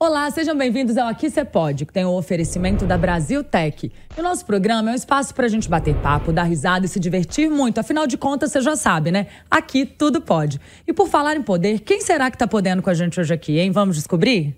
Olá, sejam bem-vindos ao Aqui Cê Pode, que tem o oferecimento da Brasil Tech. o nosso programa é um espaço para a gente bater papo, dar risada e se divertir muito. Afinal de contas, você já sabe, né? Aqui tudo pode. E por falar em poder, quem será que está podendo com a gente hoje aqui, hein? Vamos descobrir?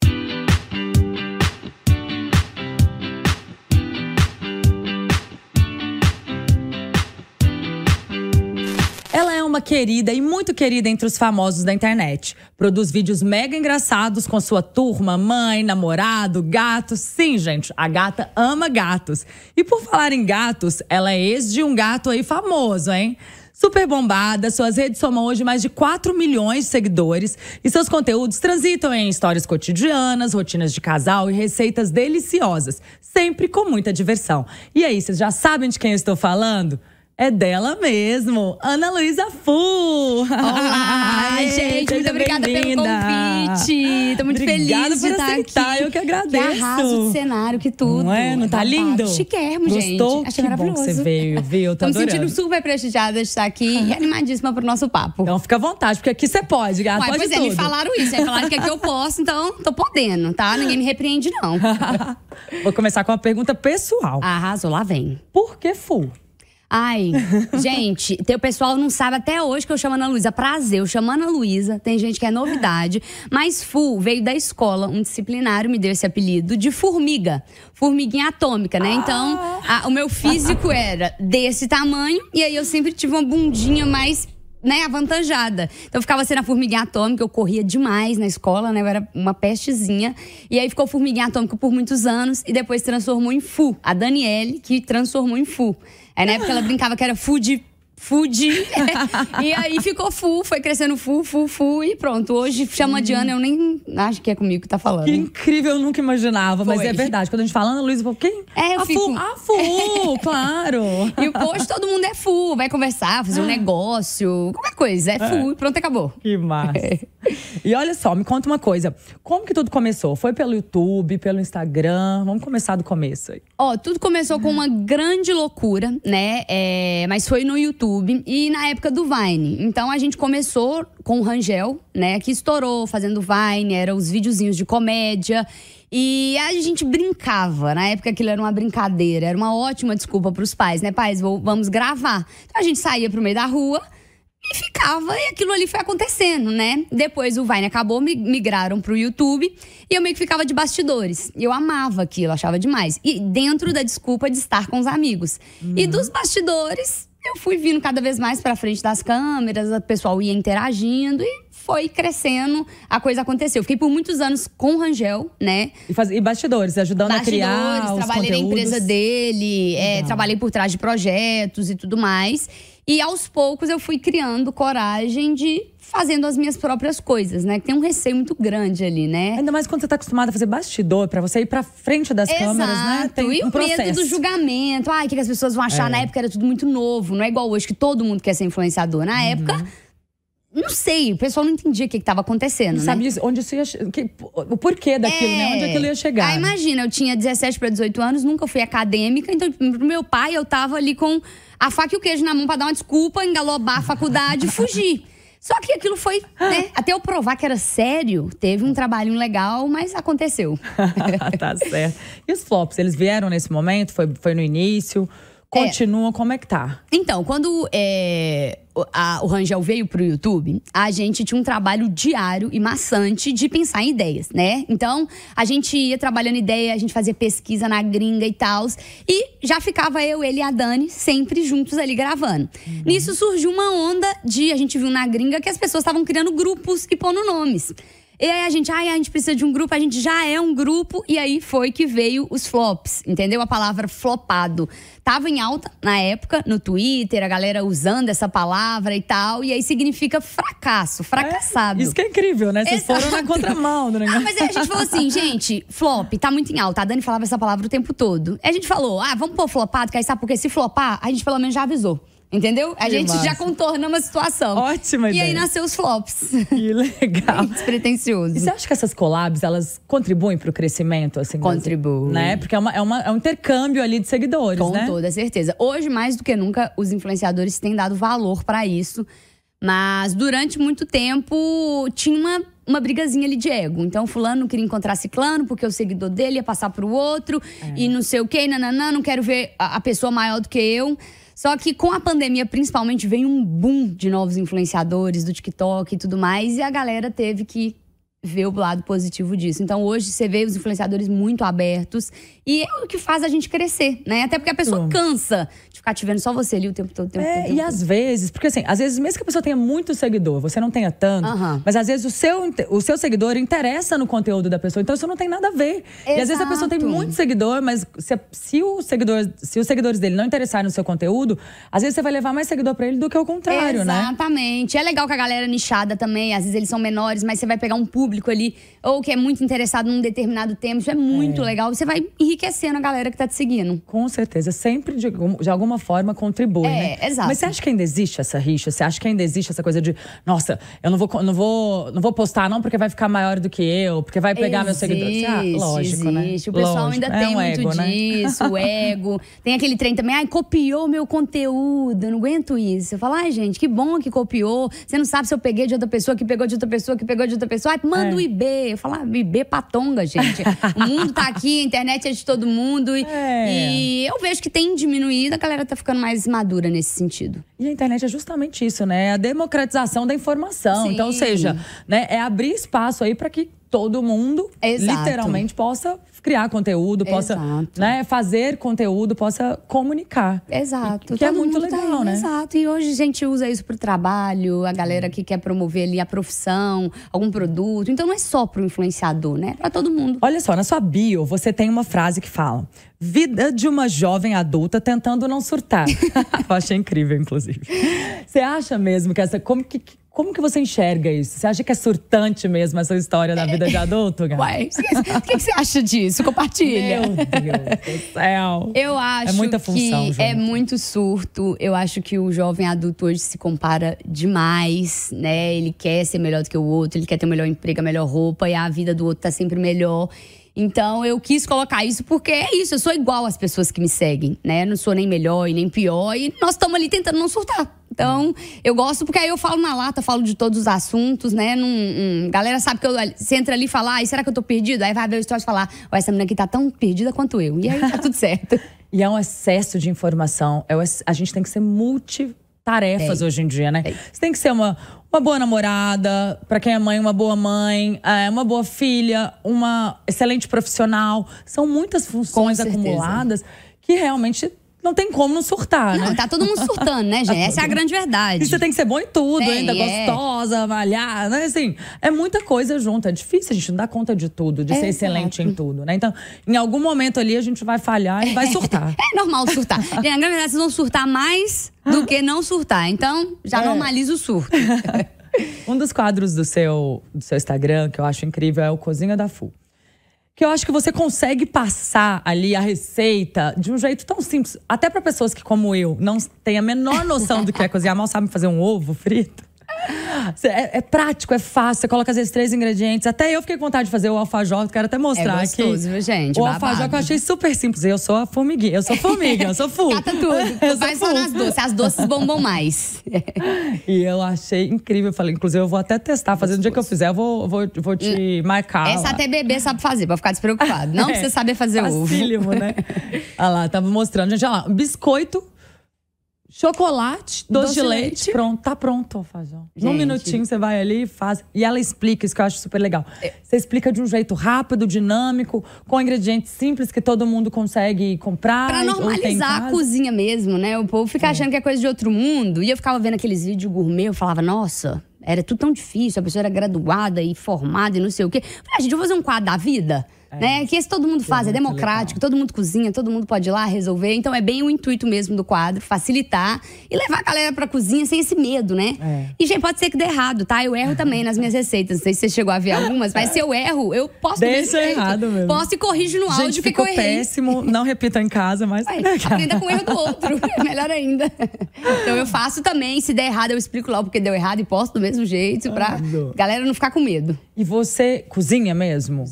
Querida e muito querida entre os famosos da internet. Produz vídeos mega engraçados com sua turma, mãe, namorado, gatos. Sim, gente, a gata ama gatos. E por falar em gatos, ela é ex de um gato aí famoso, hein? Super bombada, suas redes somam hoje mais de 4 milhões de seguidores e seus conteúdos transitam em histórias cotidianas, rotinas de casal e receitas deliciosas, sempre com muita diversão. E aí, vocês já sabem de quem eu estou falando? É dela mesmo, Ana Luísa Fu. Olá, gente, muito obrigada pelo convite. Tô muito feliz de estar aqui. Eu que agradeço. Que arraso de cenário, que tudo. Não é? Não tá lindo? Chiquérrimo, gente. Gostou? Achei que maravilhoso. Bom que você veio, viu? Tô, Tô me sentindo super prestigiada de estar aqui e animadíssima pro nosso papo. Então fica à vontade, porque aqui você pode, gata. Ué, pode pois tudo. é, me falaram isso. É claro que aqui eu posso, então tô podendo, tá? Ninguém me repreende, não. Vou começar com uma pergunta pessoal. Arrasou, lá vem. Por que Fu? Ai, gente, o pessoal não sabe até hoje que eu chamo Ana Luísa. Prazer, eu chamo Ana Luísa. Tem gente que é novidade. Mas Fu veio da escola. Um disciplinário me deu esse apelido de formiga. Formiguinha atômica, né? Então, a, o meu físico era desse tamanho. E aí eu sempre tive uma bundinha mais né, avantajada. Então eu ficava sendo a formiguinha atômica, eu corria demais na escola, né? Eu era uma pestezinha. E aí ficou formiguinha atômica por muitos anos e depois transformou em Fu. A Daniele que transformou em Fu. Aí na época ela brincava que era food Food. e aí ficou Fu, foi crescendo Fu, Fu, Fu e pronto. Hoje chama de Ana, eu nem acho que é comigo que tá falando. Que incrível, eu nunca imaginava, Foi. mas é verdade. Quando a gente fala Ana Luísa, quem? É, eu a fico- Fu. A Fu, claro. E hoje todo mundo é Fu, vai conversar, fazer um negócio, qualquer coisa. É Fu e pronto, acabou. Que massa. E olha só, me conta uma coisa. Como que tudo começou? Foi pelo YouTube, pelo Instagram? Vamos começar do começo aí. Ó, tudo começou com uma grande loucura, né? É, mas foi no YouTube e na época do Vine. Então a gente começou com o Rangel, né? Que estourou fazendo Vine, eram os videozinhos de comédia. E a gente brincava. Na época aquilo era uma brincadeira, era uma ótima desculpa pros pais, né? Pais, vou- vamos gravar. Então a gente saía pro meio da rua. E ficava, e aquilo ali foi acontecendo, né? Depois o Vine acabou, mi- migraram pro YouTube e eu meio que ficava de bastidores. Eu amava aquilo, achava demais. E dentro da desculpa de estar com os amigos. E dos bastidores, eu fui vindo cada vez mais pra frente das câmeras, o pessoal ia interagindo e foi crescendo, a coisa aconteceu. Fiquei por muitos anos com o Rangel, né? E, faz, e bastidores, ajudando a criar Bastidores, os trabalhei na empresa dele, é, trabalhei por trás de projetos e tudo mais. E aos poucos eu fui criando coragem de fazendo as minhas próprias coisas, né? Que Tem um receio muito grande ali, né? Ainda mais quando você tá acostumada a fazer bastidor, pra você ir pra frente das câmeras, né? Tem e um o processo. medo do julgamento. Ai, o que que as pessoas vão achar? É. Na época era tudo muito novo. Não é igual hoje que todo mundo quer ser influenciador. Na Uhum. época, não sei. O pessoal não entendia o que estava acontecendo, Não né? sabia onde isso ia que- o porquê daquilo, né? Onde aquilo ia chegar. Ah, imagina, eu tinha 17 para 18 anos, nunca fui acadêmica, então pro meu pai eu tava ali com a faca e o queijo na mão pra dar uma desculpa, engalobar a faculdade e fugir. Só que aquilo foi, né? Até eu provar que era sério, teve um trabalhinho legal, mas aconteceu. tá certo. E os flops, eles vieram nesse momento? Foi, foi no início? Continua, como é que tá? Então, quando é, o- a- o Rangel veio pro YouTube, a gente tinha um trabalho diário e maçante de pensar em ideias, né? Então, a gente ia trabalhando ideia, a gente fazia pesquisa na gringa e tal. E já ficava eu, ele e a Dani sempre juntos ali gravando. Nisso surgiu uma onda de. A gente viu na gringa que as pessoas estavam criando grupos e pondo nomes. E aí a gente, ai, a gente precisa de um grupo, a gente já é um grupo, e aí foi que veio os flops, entendeu? A palavra flopado. Tava em alta na época, no Twitter, a galera usando essa palavra e tal, e aí significa fracasso, fracassado. Isso que é incrível, né? Vocês foram na contramão do negócio. Ah, mas aí a gente falou assim, gente, flop, tá muito em alta. A Dani falava essa palavra o tempo todo. Aí a gente falou, ah, vamos pôr flopado, que aí sabe porque se flopar, a gente pelo menos já avisou. Entendeu? A Que gente massa. já contornamos a situação. Ótima E aí ideia. nasceu os flops. Que legal. Despretensioso. E você acha que essas collabs, elas contribuem pro crescimento, assim? Contribuem. Né? Porque é, uma, é, uma- é um intercâmbio ali de seguidores, Com né? toda certeza. Hoje, mais do que nunca, os influenciadores têm dado valor pra isso. Mas durante muito tempo tinha uma uma brigazinha ali de ego. Então, fulano não queria encontrar ciclano porque o seguidor dele ia passar pro outro É. e não sei o quê, nananã, não quero ver a, a pessoa maior do que eu. Só que com a pandemia, principalmente, veio um boom de novos influenciadores do TikTok e tudo mais, e a galera teve que ver o lado positivo disso. Então, hoje você vê os influenciadores muito abertos e é o que faz a gente crescer, né? Até porque a pessoa cansa ficar te vendo só você ali o tempo todo. O tempo, todo, o É, tempo e todo. às vezes, porque assim, às vezes, mesmo que a pessoa tenha muito seguidor, você não tenha tanto, mas às vezes o seu, o seu seguidor interessa no conteúdo da pessoa, então isso não tem nada a ver. E às vezes a pessoa tem Exato. muito seguidor, mas se, se, o seguidor, se os seguidores dele não interessarem no seu conteúdo, às vezes você vai levar mais seguidor pra ele do que o contrário, né? Exatamente. É legal que a galera nichada também, às vezes eles são menores, mas você vai pegar um público ali, ou que é muito interessado num determinado tema, isso é muito legal. Você vai enriquecendo a galera que tá te seguindo. Com certeza, sempre de, de alguma forma contribui, É, né? exato. Mas você acha que ainda existe essa rixa? Você acha que ainda existe essa coisa de, nossa, eu não vou, não vou, não vou postar não porque vai ficar maior do que eu, porque vai pegar. Ah, Existe, lógico, né? existe. O pessoal Lógico. ainda É tem um muito ego, né? disso, o ego. Tem aquele trem também, ai, copiou meu conteúdo, eu não aguento isso. Eu falo, ai, gente, que bom que copiou. Você não sabe se eu peguei de outra pessoa, que pegou de outra pessoa, que pegou de outra pessoa. Ai, manda É. o IB. Eu falo, ah, IB patonga, gente. o mundo tá aqui, a internet é de todo mundo. E, É. e eu vejo que tem diminuído, a galera tá ficando mais madura nesse sentido. E a internet é justamente isso, né? É a democratização da informação. Sim. Então, ou seja, né, é abrir espaço aí para que todo mundo Exato. literalmente possa criar conteúdo, possa né, fazer conteúdo, possa comunicar. Exato. Que é Todo muito mundo tá legal, aí, né? Exato. E hoje a gente usa isso pro trabalho, a galera que quer promover ali a profissão, algum produto. Então não é só pro influenciador, né? É pra todo mundo. Olha só, na sua bio você tem uma frase que fala: Vida de uma jovem adulta tentando não surtar. Eu achei incrível, inclusive. Você acha mesmo que essa. Como que, como que você enxerga isso? Você acha que é surtante mesmo essa história da vida de adulto, Gá? Ué, o que, que você acha disso? Compartilha. Meu Deus do céu. Eu acho É muita que função, é muito surto. Eu acho que o jovem adulto hoje se compara demais, né? Ele quer ser melhor do que o outro, ele quer ter o melhor emprego, a melhor roupa e a vida do outro tá sempre melhor. Então eu quis colocar isso porque é isso, eu sou igual às pessoas que me seguem, né? Não sou nem melhor e nem pior e nós estamos ali tentando não surtar. Então, eu gosto porque aí eu falo na lata, falo de todos os assuntos, né? Num, um- galera sabe que eu, você entra ali e fala, ai, será que eu tô perdida? Aí vai ver o stories e falar, essa menina aqui tá tão perdida quanto eu. E aí tá tudo certo. E é um excesso de informação. É o a gente tem que ser multitarefas Tem. hoje em dia, né? Tem. Você tem que ser uma, uma boa namorada, pra quem é mãe, uma boa mãe, é, uma boa filha, uma excelente profissional. São muitas funções acumuladas que realmente não tem como não surtar, Não, né? tá todo mundo surtando, né, gente? Essa é a grande verdade. E você tem que ser bom em tudo, Tem, ainda é. gostosa, malhar, né? Assim, é muita coisa junto. É difícil a gente não dar conta de tudo, de ser Exato. excelente em tudo, né? Então, em algum momento ali a gente vai falhar e vai surtar. É normal surtar. Gente, na verdade, vocês vão surtar mais do que não surtar. Então, já É. normaliza o surto. Um dos quadros do seu, do seu Instagram que eu acho incrível é o Cozinha da Fu. Que eu acho que você consegue passar ali a receita de um jeito tão simples. Até para pessoas que, como eu, não têm a menor noção do que é cozinhar, mal sabem fazer um ovo frito. É, é prático, é fácil. Você coloca às vezes três ingredientes. Até eu fiquei com vontade de fazer o alfajor, quero até mostrar É aqui. gostoso, viu, gente? O Babado. alfajor que eu achei super simples. Eu sou a formiguinha, eu sou formiga, eu sou fu. Cata tudo. Eu Vai só nas doces. As doces bombam mais. E eu achei incrível. Eu falei, inclusive, eu vou até testar. Fazendo o dia que eu fizer, eu vou, vou, vou te marcar. Essa lá. até bebê sabe fazer, pra ficar despreocupado. Não É, precisa saber fazer ovo. Facílimo, né? Olha lá, tava mostrando. Gente, olha lá. Biscoito, chocolate, doce, Doce de leite. leite. Pronto, tá pronto o alfajor. Num minutinho você vai ali e faz. E ela explica isso que eu acho super legal. Você explica de um jeito rápido, dinâmico, com ingredientes simples que todo mundo consegue comprar. Pra normalizar a cozinha mesmo, né? O povo fica achando que é coisa de outro mundo. E eu ficava vendo aqueles vídeos gourmet, eu falava, nossa, era tudo tão difícil, a pessoa era graduada e formada e não sei o quê. Falei, ah, gente, eu vou fazer um quadro da vida. Né? Que esse todo mundo faz, é, muito democrático, todo mundo cozinha, todo mundo pode ir lá resolver. Então é bem o intuito mesmo do quadro, facilitar e levar a galera pra cozinha sem esse medo, né? É. E, gente, pode ser que dê errado, tá? Eu erro também nas minhas receitas. Não sei se você chegou a ver algumas, mas se eu erro, eu posso Deixa errado mesmo. Posso e corrijo no áudio Gente, o que, ficou eu errei. péssimo. Não repita em casa, mas. Ué, aprenda com o erro do outro. É melhor ainda. Então eu faço também. Se der errado, eu explico lá o porquê deu errado e posto do mesmo jeito pra Ando. galera não ficar com medo. E você cozinha mesmo?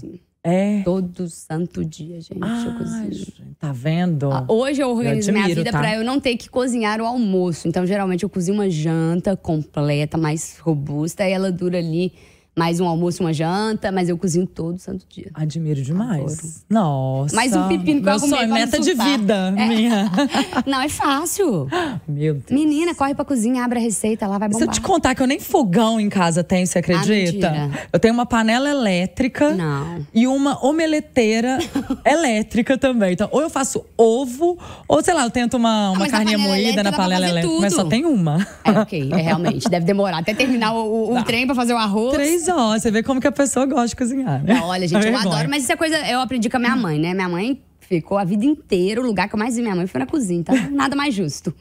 É. Todo santo dia, gente, eu Ai, cozinho. gente, tá vendo? Ah, Hoje eu organizo minha admiro, vida tá? pra eu não ter que cozinhar o almoço. Então, geralmente, eu cozinho uma janta completa, mais robusta, e ela dura ali mais um almoço uma janta, mas eu cozinho todo santo dia. Admiro demais. Nossa. Mais um pepino pra comer, sonho, pra meta de vida É. minha. Não, é fácil. Meu Deus. Menina, corre pra cozinha, abre a receita, lá vai Se eu bombar. te contar que eu nem fogão em casa tenho, você acredita? mentira. eu tenho uma panela elétrica Não. e uma omeleteira elétrica também. Então, ou eu faço ovo, ou sei lá, eu tento uma, uma mas na carninha moída na panela elétrica. Mas só tem uma. É, ok, é realmente. Deve demorar até terminar o, o- o trem pra fazer o arroz. Três horas. Você vê como que a pessoa gosta de cozinhar, né? Não, olha, gente, eu adoro, mas isso é coisa. Eu aprendi com a minha mãe, né? Minha mãe ficou a vida inteira. O lugar que eu mais vi minha mãe foi na cozinha. Então, nada mais justo.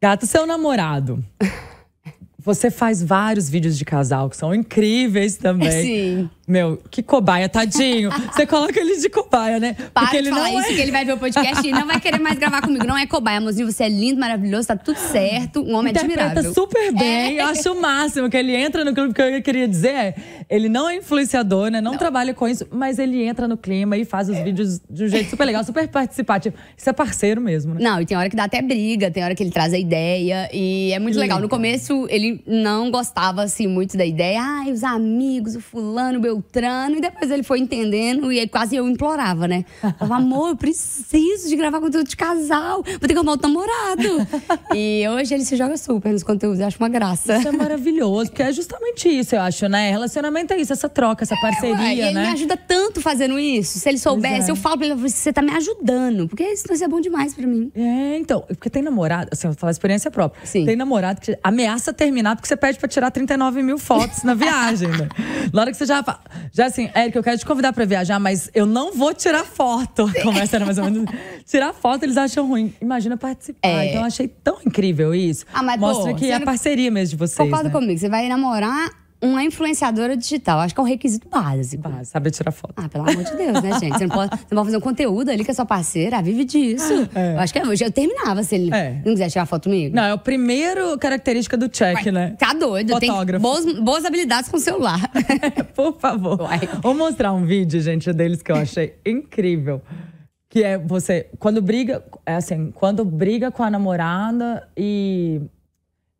Gato, seu namorado. Você faz vários vídeos de casal que são incríveis também. Sim. Meu, que cobaia, tadinho. Você coloca ele de cobaia, né? Para ele de falar não isso, é. que ele vai ver o podcast e não vai querer mais gravar comigo. Não é cobaia, amorzinho. Você é lindo, maravilhoso, tá tudo certo. Um homem Interpreta admirável. super bem. É. Eu acho o máximo que ele entra no clima. O que eu queria dizer é: ele não é influenciador, né? Não, trabalha com isso, mas ele entra no clima e faz os vídeos de um jeito super legal, super participativo. Isso é parceiro mesmo, né? Não, e tem hora que dá até briga, tem hora que ele traz a ideia. E é muito legal. No começo, ele não gostava, assim, muito da ideia. Ai, os amigos, o fulano, o Beltrano. E depois ele foi entendendo e aí quase eu implorava, né? Falava, amor, eu preciso de gravar conteúdo de casal. Vou ter que arrumar outro namorado. e hoje ele se joga super nos conteúdos. Eu acho uma graça. Isso é maravilhoso, porque é justamente isso, eu acho, né? Relacionamento é isso, essa troca, essa Ué, parceria, e ele né? me ajuda tanto fazendo isso. Se ele soubesse, é. eu falo pra ele, você tá me ajudando. Porque isso isso é bom demais pra mim. É, então, porque tem namorado, assim, eu vou falar experiência própria. Sim. Tem namorado que ameaça terminar porque você pede pra tirar 39 mil fotos na viagem, né? Na hora que você já fala, já assim, Érica, eu quero te convidar pra viajar, mas eu não vou tirar foto. Começa era mais ou menos. Tirar foto eles acham ruim. Imagina participar. É. Então eu achei tão incrível isso. Ah, mas, pô, Mostra que você é a parceria mesmo de vocês. Concorda né? comigo, você vai namorar uma influenciadora digital. Acho que é um requisito básico. Saber tirar foto. Ah, pelo amor de Deus, né, gente? Você não pode, você não pode fazer um conteúdo ali com a sua parceira, vive disso. É. Eu acho que hoje eu terminava se ele É. não quiser tirar foto comigo. Não, é o primeiro característica do check, Ué, né? Tá doido, tem Fotógrafo. boas, boas habilidades com o celular. Por favor. Uai. Vou mostrar um vídeo, gente, deles que eu achei incrível. Que é você, quando briga, é assim, quando briga com a namorada e.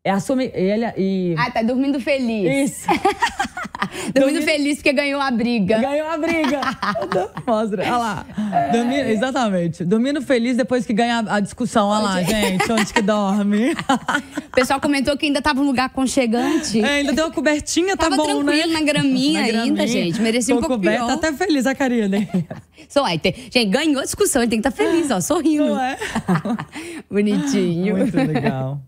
É assume. Ele e. ah, tá dormindo feliz. Isso. dormindo dormindo- feliz porque ganhou a briga. Ganhou a briga. Mostra. Olha lá. Dormindo, exatamente. Dormindo feliz depois que ganha a discussão. Olha lá, gente, onde que dorme. O pessoal comentou que ainda tava um lugar aconchegante. É, ainda deu uma cobertinha, tá Tava bom, tranquilo né? na graminha Na ainda, graminha. gente. Merecia um pouco coberta, pior. até feliz a carinha dele. Só aí, tem- gente, ganhou a discussão, ele tem que estar feliz, ó, sorrindo. Não é? Bonitinho. Muito legal.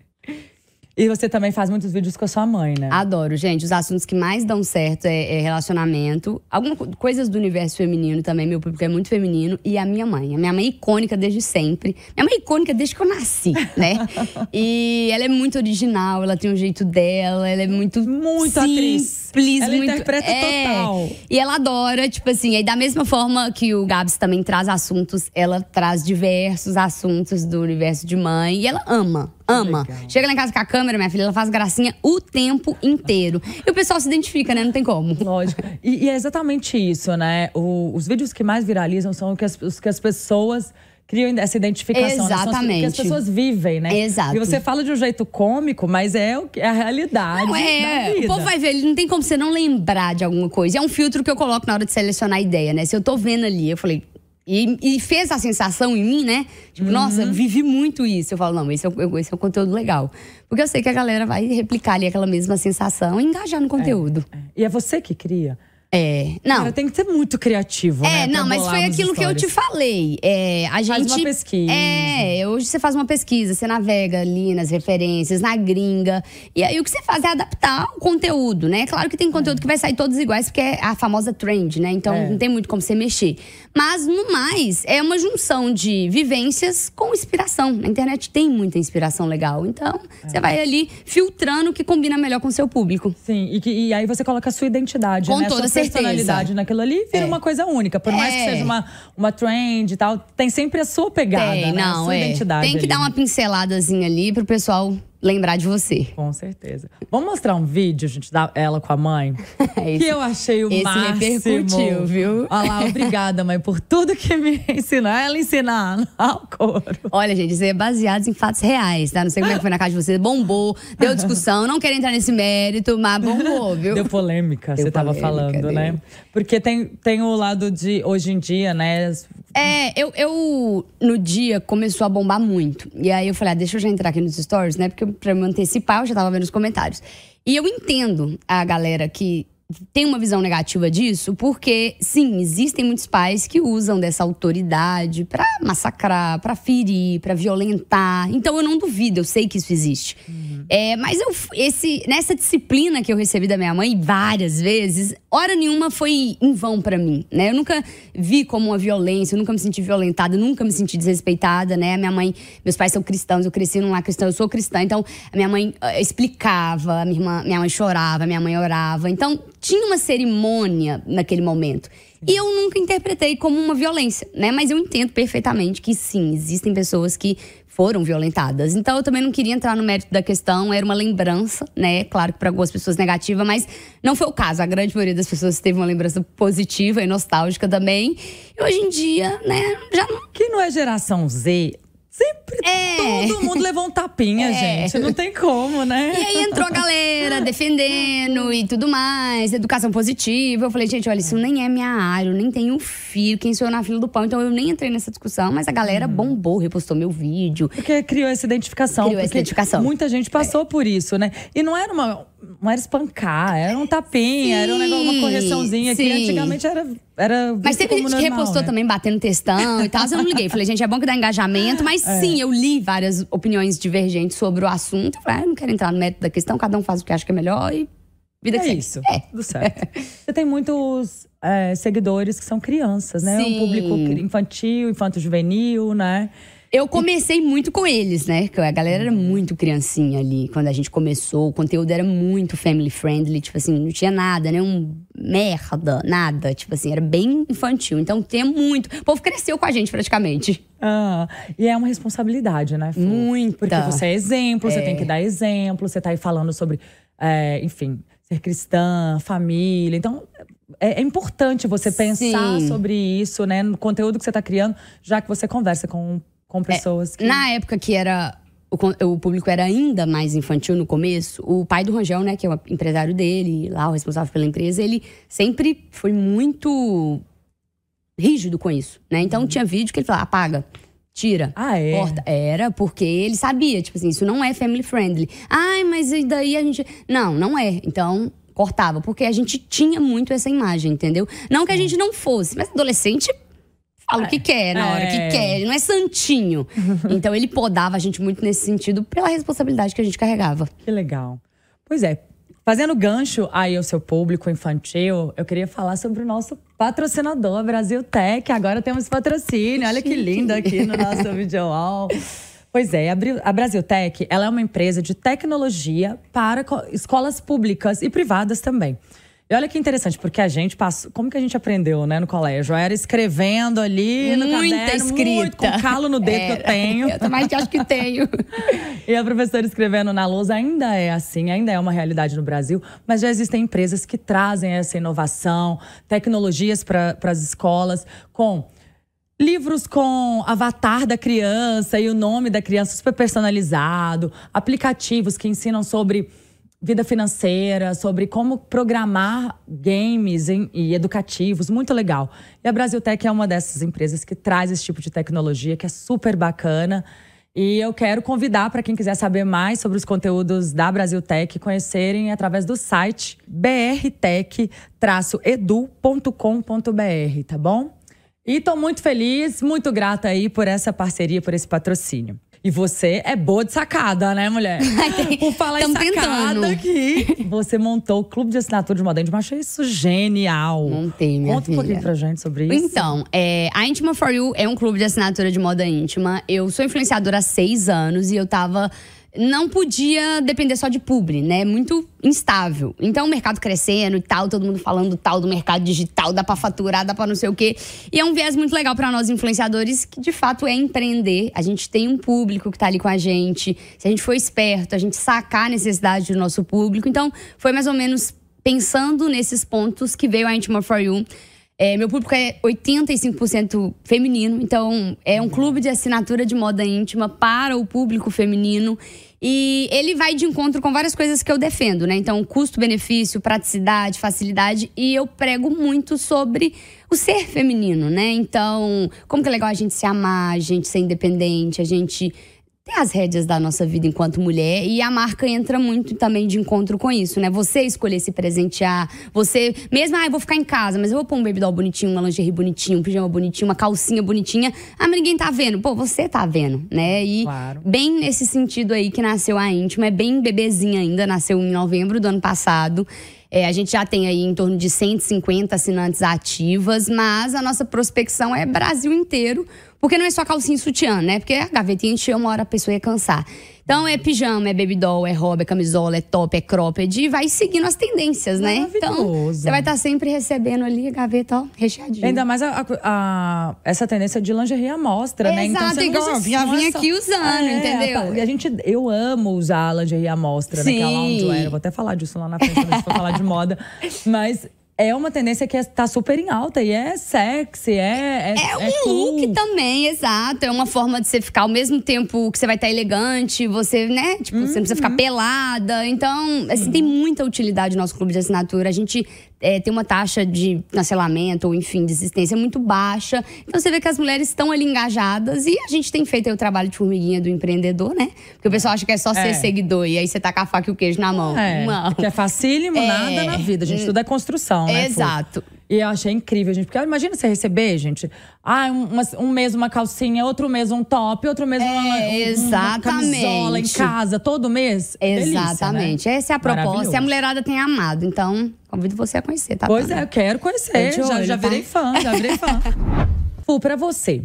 E você também faz muitos vídeos com a sua mãe, né? Adoro, gente. Os assuntos que mais dão certo é, é relacionamento. Algumas co- coisas do universo feminino também. Meu público é muito feminino. E a minha mãe. A minha mãe é icônica desde sempre. Minha mãe é icônica desde que eu nasci, né? e ela é muito original, ela tem um jeito dela, ela é muito. Muito atriz. Simples, Ela muito. interpreta é. total. E ela adora, tipo assim, aí da mesma forma que o Gabs também traz assuntos, ela traz diversos assuntos do universo de mãe. E ela ama, ama. Legal. Chega lá em casa com a câmera, minha filha, ela faz gracinha o tempo inteiro. E o pessoal se identifica, né? Não tem como. Lógico. E, e é exatamente isso, né? O- os vídeos que mais viralizam são os que as, os que as pessoas criam essa identificação. né? Exatamente. as pessoas vivem, né? Exato. E você fala de um jeito cômico, mas é, é a realidade Não é, o povo vai ver, não tem como você não lembrar de alguma coisa. É um filtro que eu coloco na hora de selecionar a ideia, né? Se eu tô vendo ali, eu falei. E, e fez a sensação em mim, né? Tipo, Uhum. nossa, vivi muito isso. Eu falo, não, esse é, o- esse é um conteúdo legal. Porque eu sei que a galera vai replicar ali aquela mesma sensação e engajar no conteúdo. E é você que cria. É. Não. Cara, tem que ser muito criativo, né? É, não, mas foi aquilo que eu te falei. É, a gente. uma pesquisa. É, hoje você faz uma pesquisa, você navega ali nas referências, na gringa. E aí o que você faz é adaptar o conteúdo, né? Claro que tem conteúdo que vai sair todos iguais, porque é a famosa trend, né? Então É. não tem muito como você mexer. Mas, no mais, é uma junção de vivências com inspiração. Na internet tem muita inspiração legal. Então, É. você vai ali filtrando o que combina melhor com o seu público. Sim, e, que- e aí você coloca a sua identidade, Com né? toda sua. Personalidade naquilo ali vira É. uma coisa única. Por mais que É. seja uma, uma trend e tal, tem sempre a sua pegada, Tem, né? a não, sua é. identidade. Tem que ali, dar uma pinceladazinha ali pro pessoal lembrar de você. Com certeza. Vamos mostrar um vídeo, gente, da ela com a mãe? Esse- que eu achei o esse máximo. repercutiu, viu? Olha lá, obrigada, mãe, por tudo que me ensinou. Ela ensinar ao couro. Olha, gente, isso é baseado em fatos reais, tá? Não sei como é que foi na casa de vocês. Bombou, deu discussão. Não quero entrar nesse mérito, mas bombou, viu? Deu polêmica, Deu você tava polêmica, falando, deu. né? Porque tem, tem o lado de hoje em dia, né? É, eu, eu no dia começou a bombar muito. E aí eu falei, ah, deixa eu já entrar aqui nos stories, né? Porque pra me antecipar, eu já tava vendo os comentários. E eu entendo a galera que tem uma visão negativa disso, porque sim, existem muitos pais que usam dessa autoridade pra massacrar, pra ferir, pra violentar. Então eu não duvido, eu sei que isso existe. É, mas eu, esse, nessa disciplina que eu recebi da minha mãe várias vezes, hora nenhuma foi em vão pra mim, né? Eu nunca vi como uma violência, eu nunca me senti violentada, nunca me senti desrespeitada, né? Minha mãe, meus pais são cristãos, eu cresci num lar cristão, eu sou cristã, então a minha mãe ah, explicava, minha, irmã, minha mãe chorava, minha mãe orava. Então tinha uma cerimônia naquele momento. E eu nunca interpretei como uma violência, né? Mas eu entendo perfeitamente que sim, existem pessoas que foram violentadas. Então eu também não queria entrar no mérito da questão, era uma lembrança, né? Claro que para algumas pessoas negativa, mas não foi o caso. A grande maioria das pessoas teve uma lembrança positiva e nostálgica também. E hoje em dia, né, já não Que não é geração Z, sempre É. todo mundo levou um tapinha, É. gente. Não tem como, né? E aí entrou a galera defendendo e tudo mais, educação positiva. Eu falei, gente, olha, isso nem é minha área, eu nem tenho filho, quem sou eu na fila do pão. Então eu nem entrei nessa discussão, mas a galera bombou, repostou meu vídeo. Porque criou essa identificação. Criou essa identificação. Muita gente passou por isso, né? E não era uma. Não era espancar, era um tapinha, era um negócio, uma correçãozinha que sim. antigamente era. era Mas teve gente que normal, repostou né? também, batendo textão e tal. Eu não liguei. Falei, gente, é bom que dá engajamento. Mas É. sim, eu li várias opiniões divergentes sobre o assunto. Eu falei, ah, não quero entrar no método da questão, cada um faz o que acha que é melhor e vida que É segue. isso, É. tudo certo. Você tem muitos é, seguidores que são crianças, né? Sim. Um público infantil, infanto-juvenil, né? Eu comecei muito com eles, né? A galera era muito criancinha ali quando a gente começou. O conteúdo era muito family friendly, tipo assim, não tinha nada, né? Um merda, nada. Tipo assim, era bem infantil. Então tinha muito. O povo cresceu com a gente praticamente. Ah, e é uma responsabilidade, né? Fô? Muita. Porque você é exemplo, você tem que dar exemplo, você tá aí falando sobre, é, enfim, ser cristã, família. Então, é, é importante você pensar Sim. sobre isso, né? No conteúdo que você tá criando, já que você conversa com, com pessoas que. É, Na época que era. O, o público era ainda mais infantil no começo, o pai do Rangel, né, que é o empresário dele, lá o responsável pela empresa, ele sempre foi muito rígido com isso, né? Então tinha vídeo que ele falava, apaga, tira. Ah, é? Corta. Era, porque ele sabia, tipo assim, isso não é family friendly. Ai, mas e daí a gente. Não, não é. Então, cortava, porque a gente tinha muito essa imagem, entendeu? Não que a gente não fosse, mas adolescente fala o que quer na hora É. que quer, ele não é santinho. então ele podava a gente muito nesse sentido pela responsabilidade que a gente carregava. Que legal. Pois é. Fazendo gancho aí ao seu público infantil, eu queria falar sobre o nosso patrocinador, Brasil Tech. Agora temos patrocínio. Olha que lindo aqui no nosso video wall. Pois é, a Brasil Tech ela é uma empresa de tecnologia para co- escolas públicas e privadas também. E olha que interessante, porque a gente passou. Como que a gente aprendeu, né, no colégio? Era escrevendo ali no Muita caderno, escrita. muito, com calo no dedo que eu Era. tenho. Eu também acho que tenho. E a professora escrevendo na lousa ainda é assim, ainda é uma realidade no Brasil, mas já existem empresas que trazem essa inovação, tecnologias para as escolas, com livros com avatar da criança e o nome da criança super personalizado, aplicativos que ensinam sobre vida financeira, sobre como programar games em- e educativos, muito legal. E a Brasil Tech é uma dessas empresas que traz esse tipo de tecnologia que é super bacana. E eu quero convidar para quem quiser saber mais sobre os conteúdos da Brasil Tech, conhecerem através do site brtech-edu.com.br, tá bom? E tô muito feliz, muito grata aí por essa parceria, por esse patrocínio. E você é boa de sacada, né, mulher? Por falar em sacada tentando. aqui, você montou o Clube de Assinatura de Moda Íntima. Achei isso genial. Montei, minha Conta um pouquinho filha. pra gente sobre isso. Então, é, a Intima For You é um clube de assinatura de moda íntima. Eu sou influenciadora há seis anos e eu tava não podia depender só de publi, né? Muito instável. Então, o mercado crescendo e tal, todo mundo falando tal do mercado digital, dá pra faturar, dá pra não sei o quê. E é um viés muito legal para nós influenciadores, que de fato é empreender. A gente tem um público que tá ali com a gente. Se a gente for esperto, a gente sacar a necessidade do nosso público. Então, foi mais ou menos pensando nesses pontos que veio a Intima For You. É, meu público é 85% feminino, então é um clube de assinatura de moda íntima para o público feminino. E ele vai de encontro com várias coisas que eu defendo, né? Então, custo-benefício, praticidade, facilidade. E eu prego muito sobre o ser feminino, né? Então, como que é legal a gente se amar, a gente ser independente, a gente ter as rédeas da nossa vida enquanto mulher e a marca entra muito também de encontro com isso, né? Você escolher se presentear, você mesmo, ah, eu vou ficar em casa, mas eu vou pôr um baby doll bonitinho, uma lingerie bonitinho, um pijama bonitinho, uma calcinha bonitinha. Ah, mas ninguém tá vendo. Pô, você tá vendo, né? E Claro. bem nesse sentido aí que nasceu a íntima, é bem bebezinha ainda, nasceu em novembro do ano passado. É, a gente já tem aí em torno de 150 assinantes ativas, mas a nossa prospecção é Brasil inteiro, porque não é só calcinha e sutiã, né? Porque a gavetinha encheu, uma hora a pessoa ia cansar. Então é pijama, é baby doll, é robe, é camisola, é top, é cropped, e vai seguindo as tendências, né? Então Maravilhoso. você vai estar sempre recebendo ali a gaveta, ó, recheadinha. Ainda mais a, a- a- essa tendência de lingerie à mostra, né? Exato, você não igual, usa já vim aqui usando, entendeu? A gente, eu amo usar lingerie à mostra, né? Que é lá onde eu. Vou até falar disso lá na frente, a gente for falar de moda. Mas é uma tendência que está super em alta e é sexy, é. É, É um cool. look também, exato. É uma forma de você ficar ao mesmo tempo que você vai estar elegante, você, né? Tipo, você não precisa Uhum. ficar pelada. Então, assim, tem muita utilidade no nosso clube de assinatura. A gente é, tem uma taxa de cancelamento ou, enfim, desistência muito baixa. Então, você vê que as mulheres estão ali engajadas e a gente tem feito aí o trabalho de formiguinha do empreendedor, né? Porque o pessoal acha que é só ser É. seguidor e aí você tá com a faca e o queijo na mão. É, Não. que é facílimo, É. nada na vida, gente. Tudo é construção, né? Exato. E eu achei incrível, gente. Porque imagina você receber, gente. Ah, um, uma- um mês uma calcinha, outro mês um top, outro mês uma, uma exatamente. camisola em casa, todo mês. Delícia, né? Exatamente. Essa é a proposta. E a mulherada tem amado. Então, convido você a conhecer, tá? Pois é, eu quero conhecer. É de já, olho, já tá? virei fã, já virei fã. Fu, pra você,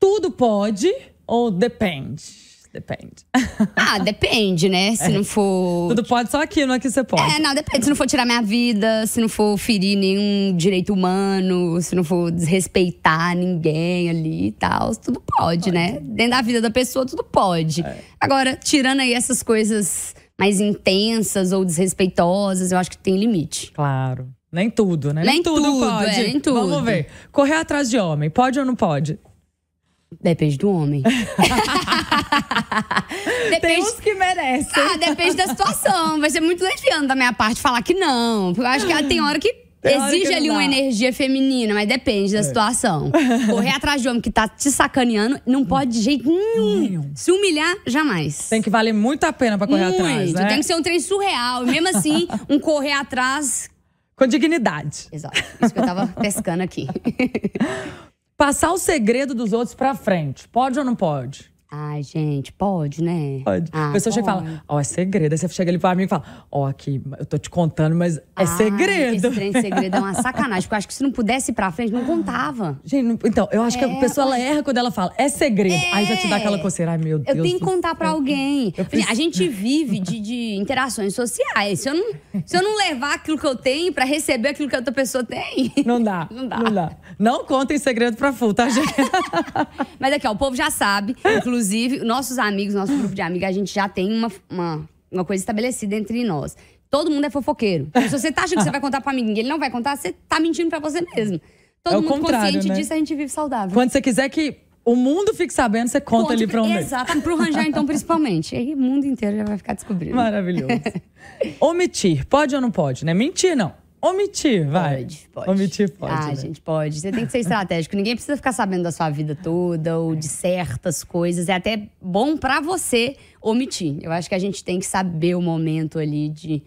tudo pode ou depende? Depende. Ah, depende, né? Se não for. Tudo pode, só aquilo aqui você pode. É, não, depende. Se não for tirar minha vida, se não for ferir nenhum direito humano, se não for desrespeitar ninguém ali e tal, tudo pode, né? Dentro da vida da pessoa, tudo pode. É. Agora, tirando aí essas coisas mais intensas ou desrespeitosas, eu acho que tem limite. Claro. Nem tudo, né? Nem tudo, pode. é, nem tudo. Vamos ver. Correr atrás de homem, pode ou não pode? Depende do homem. Tem depende, uns que merecem. Ah, depende da situação. Vai ser muito leviano da minha parte falar que não. Porque eu acho que tem hora que Tem hora exige que não ali uma. É. energia feminina, mas depende da situação. Correr atrás de homem que tá te sacaneando não pode de jeito nenhum. Se humilhar, jamais. Tem que valer muito a pena pra correr muito. atrás, né? Tem que ser um trem surreal. E mesmo assim, um correr atrás. Com dignidade. Exato. Isso que eu tava pescando aqui. Passar o segredo dos outros pra frente. Pode ou não pode? Ai, gente, pode, né? Pode. Ah, a pessoa chega e pode. fala, ó, é segredo. Aí você chega ali pra mim e fala, ó, aqui, eu tô te contando, mas é Ai, segredo. Esse trem de segredo é uma sacanagem. Porque eu acho que se não pudesse ir pra frente, não contava. Gente, não- então, eu acho que a É, pessoa ela erra quando ela fala, é segredo. Aí já te dá É. aquela coceira. Ai, meu Deus. Eu tenho que contar pra alguém. Assim, A preciso- gente vive de, de interações sociais. Se eu, não, se eu não levar aquilo que eu tenho pra receber aquilo que a outra pessoa tem. Não dá. Não dá. Não dá. Não contem segredo pra full, tá, gente? Mas aqui, ó, o povo já sabe. Inclusive, nossos amigos, nosso grupo de amigos, a gente já tem uma, uma, uma coisa estabelecida entre nós. Todo mundo é fofoqueiro. Então, se você tá achando que você vai contar pra mim e ele não vai contar, você tá mentindo pra você mesmo. Todo É mundo consciente né? disso, a gente vive saudável. Quando você quiser que o mundo fique sabendo, você conta ali pra um mês. Exato, pro Ranjar, então, principalmente. Aí o mundo inteiro já vai ficar descobrindo. Maravilhoso. Omitir, pode ou não pode, né? Mentir, não. Omitir, vai. Pode, pode. Omitir, pode. Ah, né? gente, pode. Você tem que ser estratégico. Ninguém precisa ficar sabendo da sua vida toda ou de certas coisas. É até bom pra você omitir. Eu acho que a gente tem que saber o momento ali de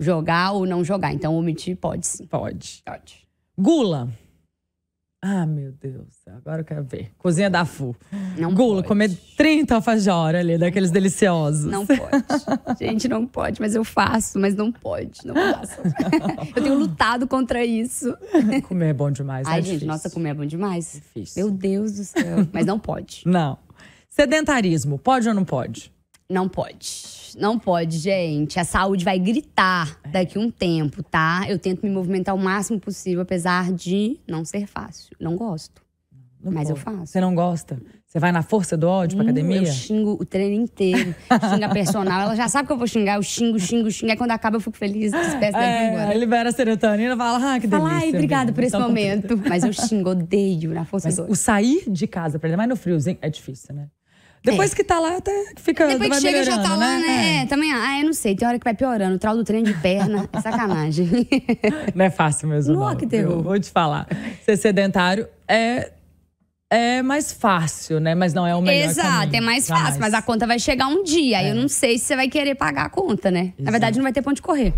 jogar ou não jogar. Então, omitir pode sim. Pode. Pode. Gula. Ah, meu Deus. Agora eu quero ver. Cozinha da Fu. Não Gula, pode. comer 30 alfajor ali, daqueles deliciosos. Não pode. Gente, não pode, mas eu faço, mas não pode. Não faço. eu tenho lutado contra isso. Comer é bom demais. Ai, é gente, difícil. nossa, comer é bom demais. Difícil. Meu Deus do céu. Mas não pode. Não. Sedentarismo, pode ou não pode? Não pode. Não pode, gente. A saúde vai gritar daqui a um tempo, tá? Eu tento me movimentar o máximo possível, apesar de não ser fácil. Não gosto. Não Mas eu pode. faço. Você não gosta? Você vai na força do ódio pra academia? Eu xingo o treino inteiro. Xinga a personal. Ela já sabe que eu vou xingar. Eu xingo, xingo, xingo. Aí quando acaba eu fico feliz, despeço É, embora. libera a serotonina e fala, ah, que delícia. Fala, ai, obrigada por esse Então, momento. Mas eu xingo, odeio na força Mas do o sair de casa, por exemplo, mais no friozinho, é difícil, né? Depois que tá lá, até fica Depois vai que chega, já tá lá, né? É. É, também, ah, eu não sei. Tem hora que vai piorando. O trau do treino de perna, é sacanagem. Não é fácil mesmo, Nó, não. que terror. viu? Vou te falar. Ser sedentário é, é mais fácil, né? Mas não é o melhor Exato, caminho, é mais jamais. fácil, mas a conta vai chegar um dia. Aí eu não sei se você vai querer pagar a conta, né? Na verdade, não vai ter ponto de correr.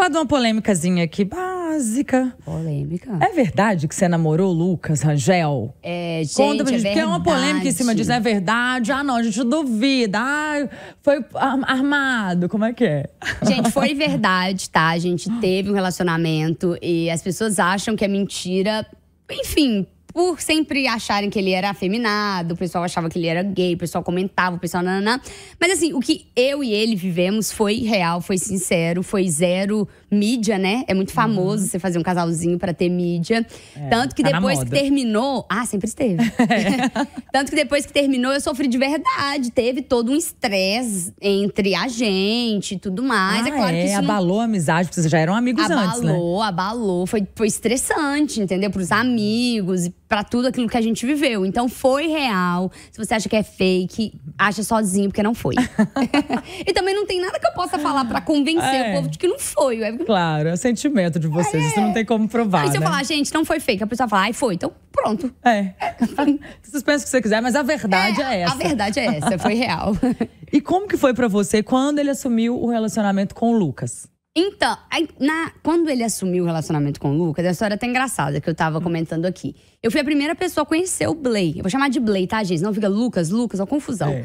Falar de uma polêmicazinha aqui básica. Polêmica. É verdade que você namorou o Lucas Rangel? É, gente, Conta pra é gente, porque é uma polêmica em cima disso. É verdade? Ah, não, a gente duvida. Ah, foi ar- armado. Como é que é? Gente, foi verdade, tá? A gente teve um relacionamento e as pessoas acham que é mentira. Enfim, por sempre acharem que ele era afeminado, o pessoal achava que ele era gay, o pessoal comentava, o pessoal nananã. Mas assim, o que eu e ele vivemos foi real, foi sincero, foi zero mídia, né? É muito famoso você fazer um casalzinho pra ter mídia. Tanto que tá depois que terminou. Ah, sempre esteve. Tanto que depois que terminou, eu sofri de verdade. Teve todo um estresse entre a gente e tudo mais. é Ah, claro que isso não abalou a amizade, porque vocês já eram amigos antes, né? Abalou, abalou. Foi, foi estressante, entendeu? Pros amigos e pra tudo aquilo que a gente viveu. Então foi real. Se você acha que é fake, acha sozinho, porque não foi. e também não tem nada que eu possa falar pra convencer É. o povo de que não foi. É- Claro, é sentimento de vocês. Isso não tem como provar, Aí se eu né? falar, gente, não foi fake, a pessoa fala, ai, foi. Então, pronto. É. Vocês pensam o que você quiser, mas a verdade é, essa. A verdade é essa, foi real. E como que foi pra você quando ele assumiu o relacionamento com o Lucas? Então, na- quando ele assumiu o relacionamento com o Lucas, a história é até engraçada que eu tava comentando aqui. Eu fui a primeira pessoa a conhecer o Blay. Eu vou chamar de Blay, tá, gente? Não fica Lucas, Lucas, ó, confusão. É.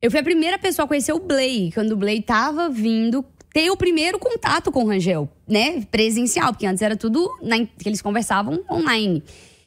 Eu fui a primeira pessoa a conhecer o Blay, quando o Blay tava vindo ter o primeiro contato com o Rangel, né? Presencial, porque antes era tudo na que eles conversavam online.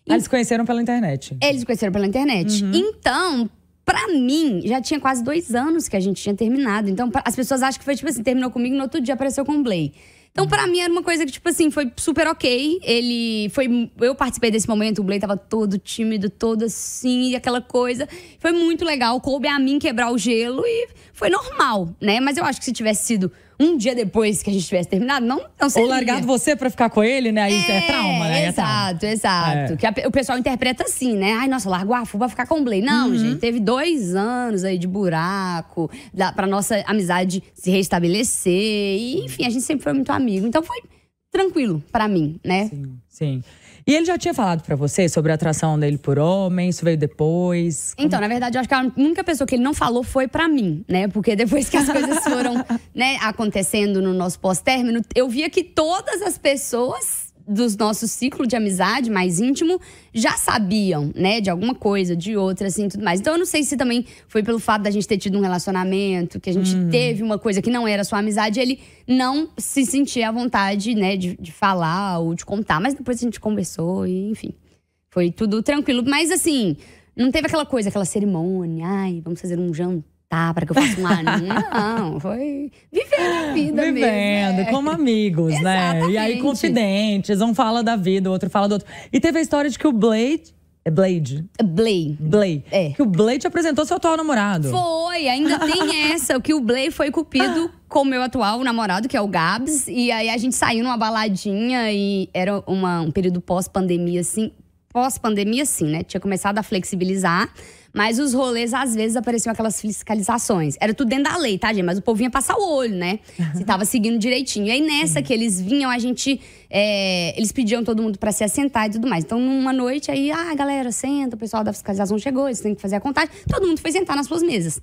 Ah, Eles se conheceram pela internet. Eles se conheceram pela internet. Então, pra mim, já tinha quase dois anos que a gente tinha terminado. Então, pra- as pessoas acham que foi tipo assim, terminou comigo e no outro dia apareceu com o Blay. Então, pra mim, era uma coisa que, tipo assim, foi super ok. Ele foi. Eu participei desse momento, o Blay tava todo tímido, todo assim, e aquela coisa. Foi muito legal. Coube a mim quebrar o gelo e foi normal, né? Mas eu acho que se tivesse sido um dia depois que a gente tivesse terminado, não, não Ou seria. largado você pra ficar com ele, né? Aí é, trauma, né? É trauma. Exato, exato. É. Que a o pessoal interpreta assim, né? Ai, nossa, largou a fuba pra ficar com o Blay. Uhum. Não, gente, teve dois anos aí de buraco, da, pra nossa amizade se restabelecer. E, enfim, a gente sempre foi muito amigo. Então foi tranquilo pra mim, né? Sim, sim. E ele já tinha falado pra você sobre a atração dele por homem? Isso veio depois? Então, na verdade, eu acho que a única pessoa que ele não falou foi pra mim, né? Porque depois que as coisas foram, né, acontecendo no nosso pós-término, eu via que todas as pessoas dos nossos ciclo de amizade mais íntimo já sabiam, né, de alguma coisa, de outra, assim, tudo mais. Então, eu não sei se também foi pelo fato da gente ter tido um relacionamento, que a gente teve uma coisa que não era sua amizade, ele não se sentia à vontade, né, de, de falar ou de contar. Mas depois a gente conversou e, enfim. Foi tudo tranquilo. Mas assim, não teve aquela coisa, aquela cerimônia. Ai, vamos fazer um jantar para que eu faça um anúncio. Não, foi vivendo a vida Vivendo, mesmo. é. como amigos, né? E aí, confidentes, um fala da vida, o outro fala do outro. E teve a história de que o Blade. É Blade? Blay. Blade. É. Que o Blade apresentou seu atual namorado. Foi, ainda tem essa, que o Blay foi cupido com o meu atual namorado, que é o Gabs. E aí a gente saiu numa baladinha e era uma- um período pós-pandemia, assim. Pós-pandemia, sim, né? Tinha começado a flexibilizar. Mas os rolês, às vezes, apareciam aquelas fiscalizações. Era tudo dentro da lei, tá, gente? Mas o povo vinha passar o olho, né? Se tava seguindo direitinho. E aí, nessa que eles vinham, a gente. é, eles pediam todo mundo pra se assentar e tudo mais. Então, numa noite, aí, ah, galera, senta, o pessoal da fiscalização chegou, eles têm que fazer a contagem. Todo mundo foi sentar nas suas mesas.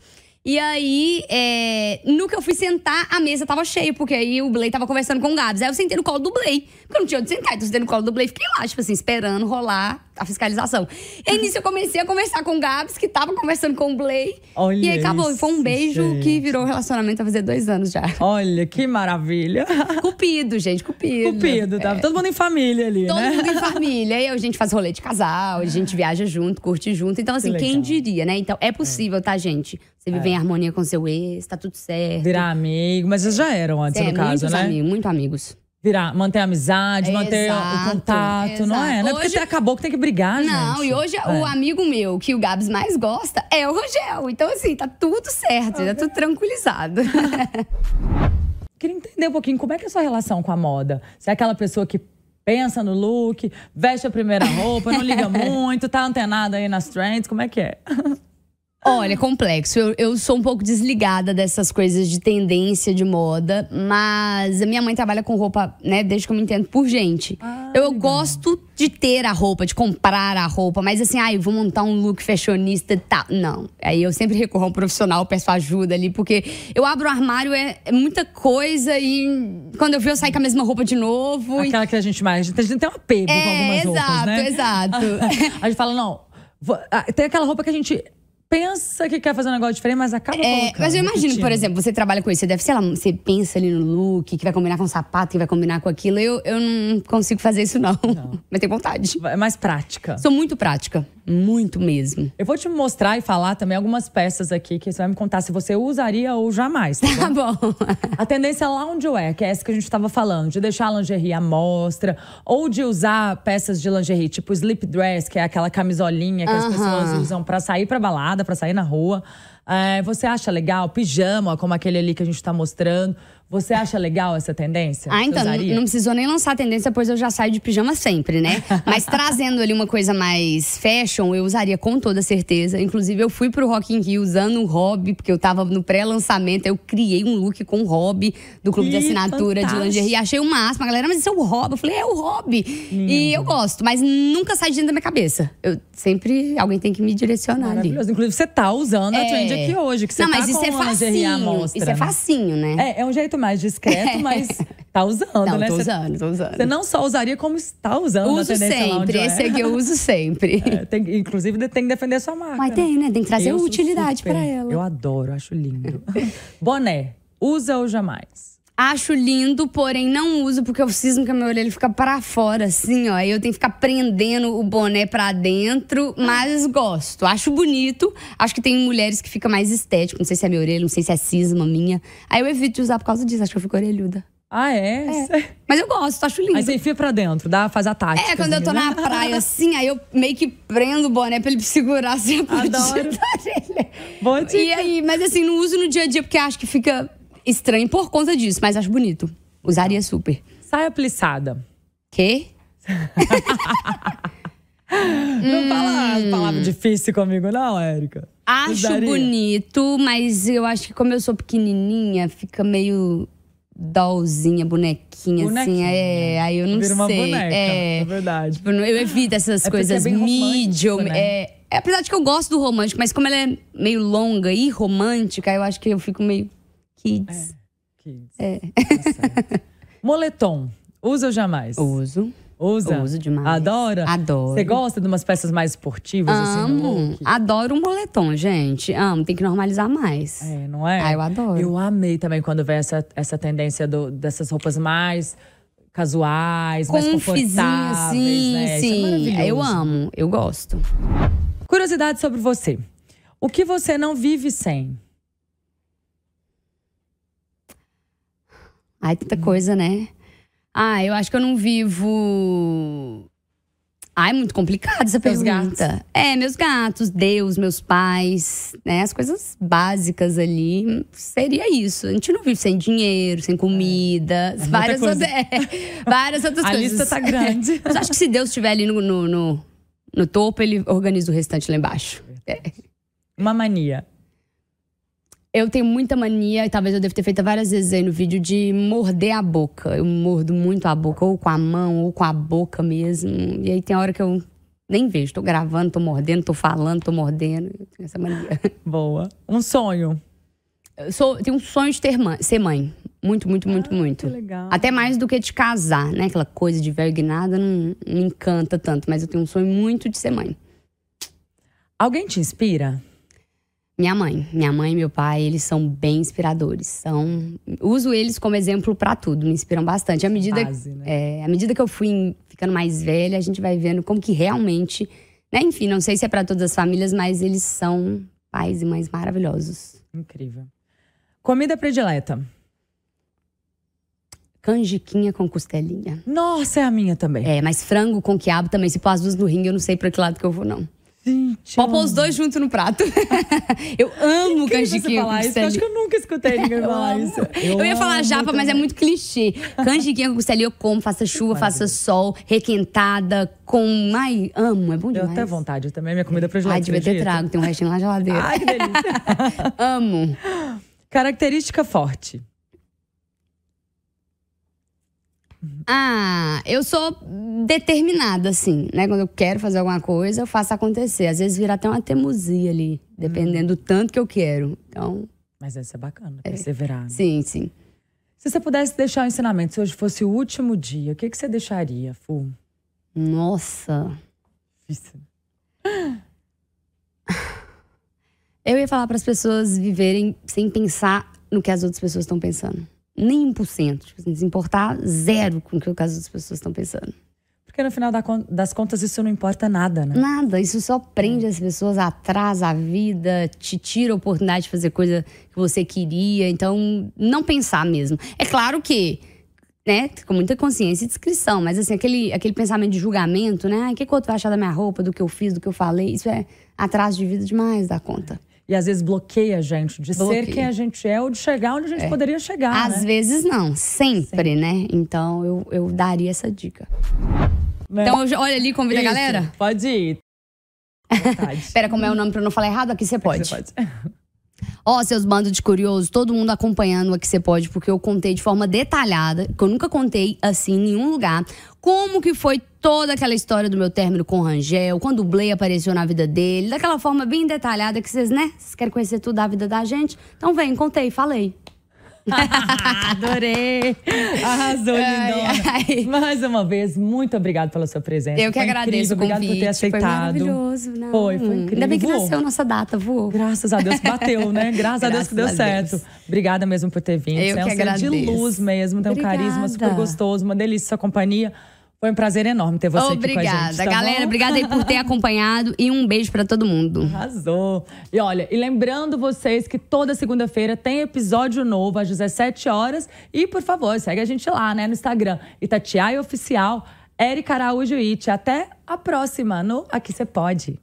E aí, é, no que eu fui sentar, a mesa tava cheia, porque aí o Blay tava conversando com o Gabs. Aí eu sentei no colo do Blay, porque eu não tinha onde sentar. Então eu sentei no colo do Blay e fiquei lá, tipo assim, esperando rolar a fiscalização. E aí nisso eu comecei a conversar com o Gabs, que tava conversando com o Blay. Olha e aí acabou. E foi um isso, beijo que gente. virou relacionamento a fazer dois anos já. Olha, que maravilha. Cupido, gente, cupido. Cupido, tá? Todo mundo em família ali, Todo né? mundo em família. E aí a gente faz rolê de casal, a gente viaja junto, curte junto. Então, assim, Que quem diria, né? Então, é possível, tá, gente? Você vive em harmonia com seu ex, tá tudo certo. Virar amigo, mas vocês já eram antes, é, no caso, né? amigos, muito amigos. Virar, manter a amizade, manter o Exato, contato, não é? Não é porque Hoje- você acabou que tem que brigar, Não, gente. e hoje É. o amigo meu que o Gabs mais gosta é o Rogel. Então, assim, tá tudo certo, tá tudo tranquilizado. Queria entender um pouquinho como é que é a sua relação com a moda. Você é aquela pessoa que pensa no look, veste a primeira roupa, não liga muito, tá antenada aí nas trends, como é que é? Olha, complexo. Eu, eu sou um pouco desligada dessas coisas de tendência de moda, mas a minha mãe trabalha com roupa, né, desde que eu me entendo por gente. Ah, eu gosto de ter a roupa, de comprar a roupa, mas assim, ai, vou montar um look fashionista e tal. Não. Aí eu sempre recorro a um profissional, peço ajuda ali, porque eu abro o armário, é, é muita coisa e quando eu ver, eu saio com a mesma roupa de novo. e- Aquela que a gente mais. A gente tem um apego com É, algumas roupas, exato, né? exato. a gente fala, não. ah, Tem aquela roupa que a gente pensa que quer fazer um negócio diferente, mas acaba É, mas eu imagino, por exemplo, você trabalha com isso, você deve, sei lá, você pensa ali no look, que vai combinar com o sapato, que vai combinar com aquilo. Eu, eu não consigo fazer isso, não. Mas tenho vontade. É mais prática. Sou muito prática. Muito mesmo. Eu vou te mostrar e falar também algumas peças aqui que você vai me contar se você usaria ou jamais. Tá bom? Tá bom. A tendência loungewear, que é essa que a gente estava falando, de deixar a lingerie à mostra, ou de usar peças de lingerie, tipo slip dress, que é aquela camisolinha que as Aham. pessoas usam pra sair pra balada, pra sair na rua. É, você acha legal? Pijama, como aquele ali que a gente tá mostrando. Você acha legal essa tendência? Ah, então, usaria? não precisou nem lançar a tendência, pois eu já saio de pijama sempre, né? Mas trazendo ali uma coisa mais fashion, eu usaria com toda certeza. Inclusive, eu fui pro Rock in Rio usando um hobby, porque eu tava no pré-lançamento, eu criei um look com o hobby do clube de Ih, assinatura fantástico. de lingerie. Achei o máximo. A galera, mas isso é o hobby. Eu falei, é o hobby. E eu gosto, mas nunca sai de dentro da minha cabeça. Eu sempre, alguém tem que me direcionar ali. Inclusive, você tá usando a É. trend aqui hoje, que você Não, tá mas isso é a facinho. Isso é facinho, né? É, é um jeito mais discreto, mas tá usando, Não, né? tô usando, tô usando. Você não só usaria, como está usando a Uso tendência sempre. Esse aqui eu uso sempre. É, tem- inclusive, tem que defender sua marca. Mas tem, né? Tem que trazer Eu utilidade pra ela. Eu adoro, acho lindo. Boné, usa ou jamais? Acho lindo, porém não uso porque eu cismo que a minha orelha fica pra fora, assim, ó. Aí eu tenho que ficar prendendo o boné pra dentro, mas gosto. Acho bonito. Acho que tem mulheres que fica mais estético. Não sei se é minha orelha, não sei se é cisma minha. Aí eu evito de usar por causa disso. Acho que eu fico orelhuda. Ah, é? Mas eu gosto, acho lindo. Aí você enfia pra dentro, dá, faz a tática. É, quando eu tô na praia, assim, aí eu meio que prendo o boné pra ele segurar assim a pontinha Adoro. da orelha. Dica. E aí, mas assim, não uso no dia a dia porque acho que fica estranho por conta disso, mas acho bonito. Usaria super. Saia plissada. Quê? Não fala as palavras difíceis comigo, não, Érica. Acho Usaria. bonito, mas eu acho que como eu sou pequenininha, fica meio dollzinha, bonequinha, assim. Bonequinha. É, aí eu não Vira uma sei. boneca, é, é verdade. Tipo, eu evito essas É porque coisas é medium. né? É, é, apesar de que eu gosto do romântico, mas como ela é meio longa e romântica, eu acho que eu fico meio kids. Kids. É. Moletom, usa ou jamais? Uso. Usa? Uso demais. Adora? Adoro. Você gosta de umas peças mais esportivas, assim, Amo. look? Adoro um moletom, gente. Amo. Tem que normalizar mais. É, não é? Ah, eu adoro. Eu amei também quando veio essa, essa tendência do- dessas roupas mais casuais, mais Com um fizinho, confortáveis, sim, né? É sim. maravilhoso. eu amo. Eu gosto. Curiosidade sobre você. O que você não vive sem? Ai, tanta coisa, né? Ah, eu acho que eu não vivo. Ai, muito complicado essa Teus pergunta. É, meus gatos, Deus, meus pais, né? As coisas básicas ali. Seria isso. A gente não vive sem dinheiro, sem comida, várias, É. coisa. outras- é, várias outras A coisas. lista tá grande. Mas acho que se Deus estiver ali no, no, no, no topo, ele organiza o restante lá embaixo. É. Uma mania. Eu tenho muita mania, e talvez eu deva ter feito várias vezes aí no vídeo, de morder a boca. Eu mordo muito a boca, ou com a mão, ou com a boca mesmo. E aí tem hora que eu nem vejo. Tô gravando, tô mordendo, tô falando, tô mordendo. Eu tenho essa mania. Boa. Um sonho. Eu sou, tenho um sonho de ter mãe, ser mãe. Muito, muito, muito, muito. Ah, que legal. Até mais do que de casar, né? Aquela coisa de velho e nada não me encanta tanto. Mas eu tenho um sonho muito de ser mãe. Alguém te inspira? Minha mãe, minha mãe e meu pai, eles são bem inspiradores. São, uso eles como exemplo pra tudo, me inspiram bastante. À medida, Base, né? é, à medida que eu fui ficando mais velha, a gente vai vendo como que realmente, né? Enfim, não sei se é pra todas as famílias, mas eles são pais e mães maravilhosos. Incrível. Comida predileta. Canjiquinha com costelinha. Nossa, é a minha também. É, mas frango com quiabo também. Se pôr as duas no ringue, eu não sei pra que lado que eu vou, não. Gente, pôr os dois juntos no prato. eu amo canjiquinha com falar isso? Eu acho costelinha. que eu nunca escutei ninguém falar isso. Eu, ia falar japa, mas é também. muito clichê. Canjiquinha com costelinha eu como, faça chuva, faça sol, requentada, com. Ai, amo, é bom Eu demais. até vontade também, é minha comida predileta. Ai, devia ter trago, tem um restinho na geladeira. Ai, que delícia. amo. Característica forte. Ah, eu sou determinada, assim, né? Quando eu quero fazer alguma coisa, eu faço acontecer. Às vezes vira até uma teimosia ali, dependendo do tanto que eu quero. Então, Mas essa é bacana, perseverar. né? sim, sim. Se você pudesse deixar o ensinamento, se hoje fosse o último dia, o que, que você deixaria, Fu? Nossa. Difícil. Eu ia falar para as pessoas viverem sem pensar no que as outras pessoas estão pensando. Nem 1%. Tipo assim, se importar zero com o que as outras pessoas estão pensando. Porque no final das contas isso não importa nada, né? Nada, isso só prende as pessoas, atrasa a vida, te tira a oportunidade de fazer coisa que você queria. Então, não pensar mesmo. É claro que, né, com muita consciência e discrição, mas assim, aquele, aquele pensamento de julgamento, né? O que, que o outro vai achar da minha roupa, do que eu fiz, do que eu falei? Isso é atraso de vida demais da conta. E às vezes bloqueia a gente de Bloqueia. ser quem a gente é ou de chegar onde a gente poderia chegar, Às né? vezes não, sempre, né? Então, eu, eu daria essa dica. Né? Então, olha ali, convida a Isso, galera. Pode ir. Espera, como é o nome pra eu não falar errado? Aqui você pode. Você pode. Ó, seus bandos de curiosos, todo mundo acompanhando aqui você pode, porque eu contei de forma detalhada, que eu nunca contei assim em nenhum lugar, como que foi toda aquela história do meu término com o Rangel, quando o Blay apareceu na vida dele, daquela forma bem detalhada que vocês, né? Vocês querem conhecer tudo da vida da gente? Então vem, contei, falei. Adorei! Arrasou, lindona. ai. Mais uma vez, muito obrigada pela sua presença. Eu que Foi agradeço incrível. o Obrigada convite. por ter aceitado. Foi maravilhoso, não. Foi, foi incrível. Ainda bem que Voou. nasceu nossa data, voou. Graças a Deus que bateu, né? Graças, a Deus que deu Graças certo. Deus. Obrigada mesmo por ter vindo. Eu Você é um que ser de luz mesmo, tem um carisma super Obrigada. gostoso, uma delícia sua companhia. Foi um prazer enorme ter você aqui com a Obrigada, gente. tá galera. bom? Obrigada aí por ter acompanhado e um beijo pra todo mundo. Arrasou. E olha, e lembrando vocês que toda segunda-feira tem episódio novo às 17 horas. E, por favor, segue a gente lá, né, no Instagram. Itatiaia Oficial, Erika Araújo It. Até a próxima no Aqui Você Pode.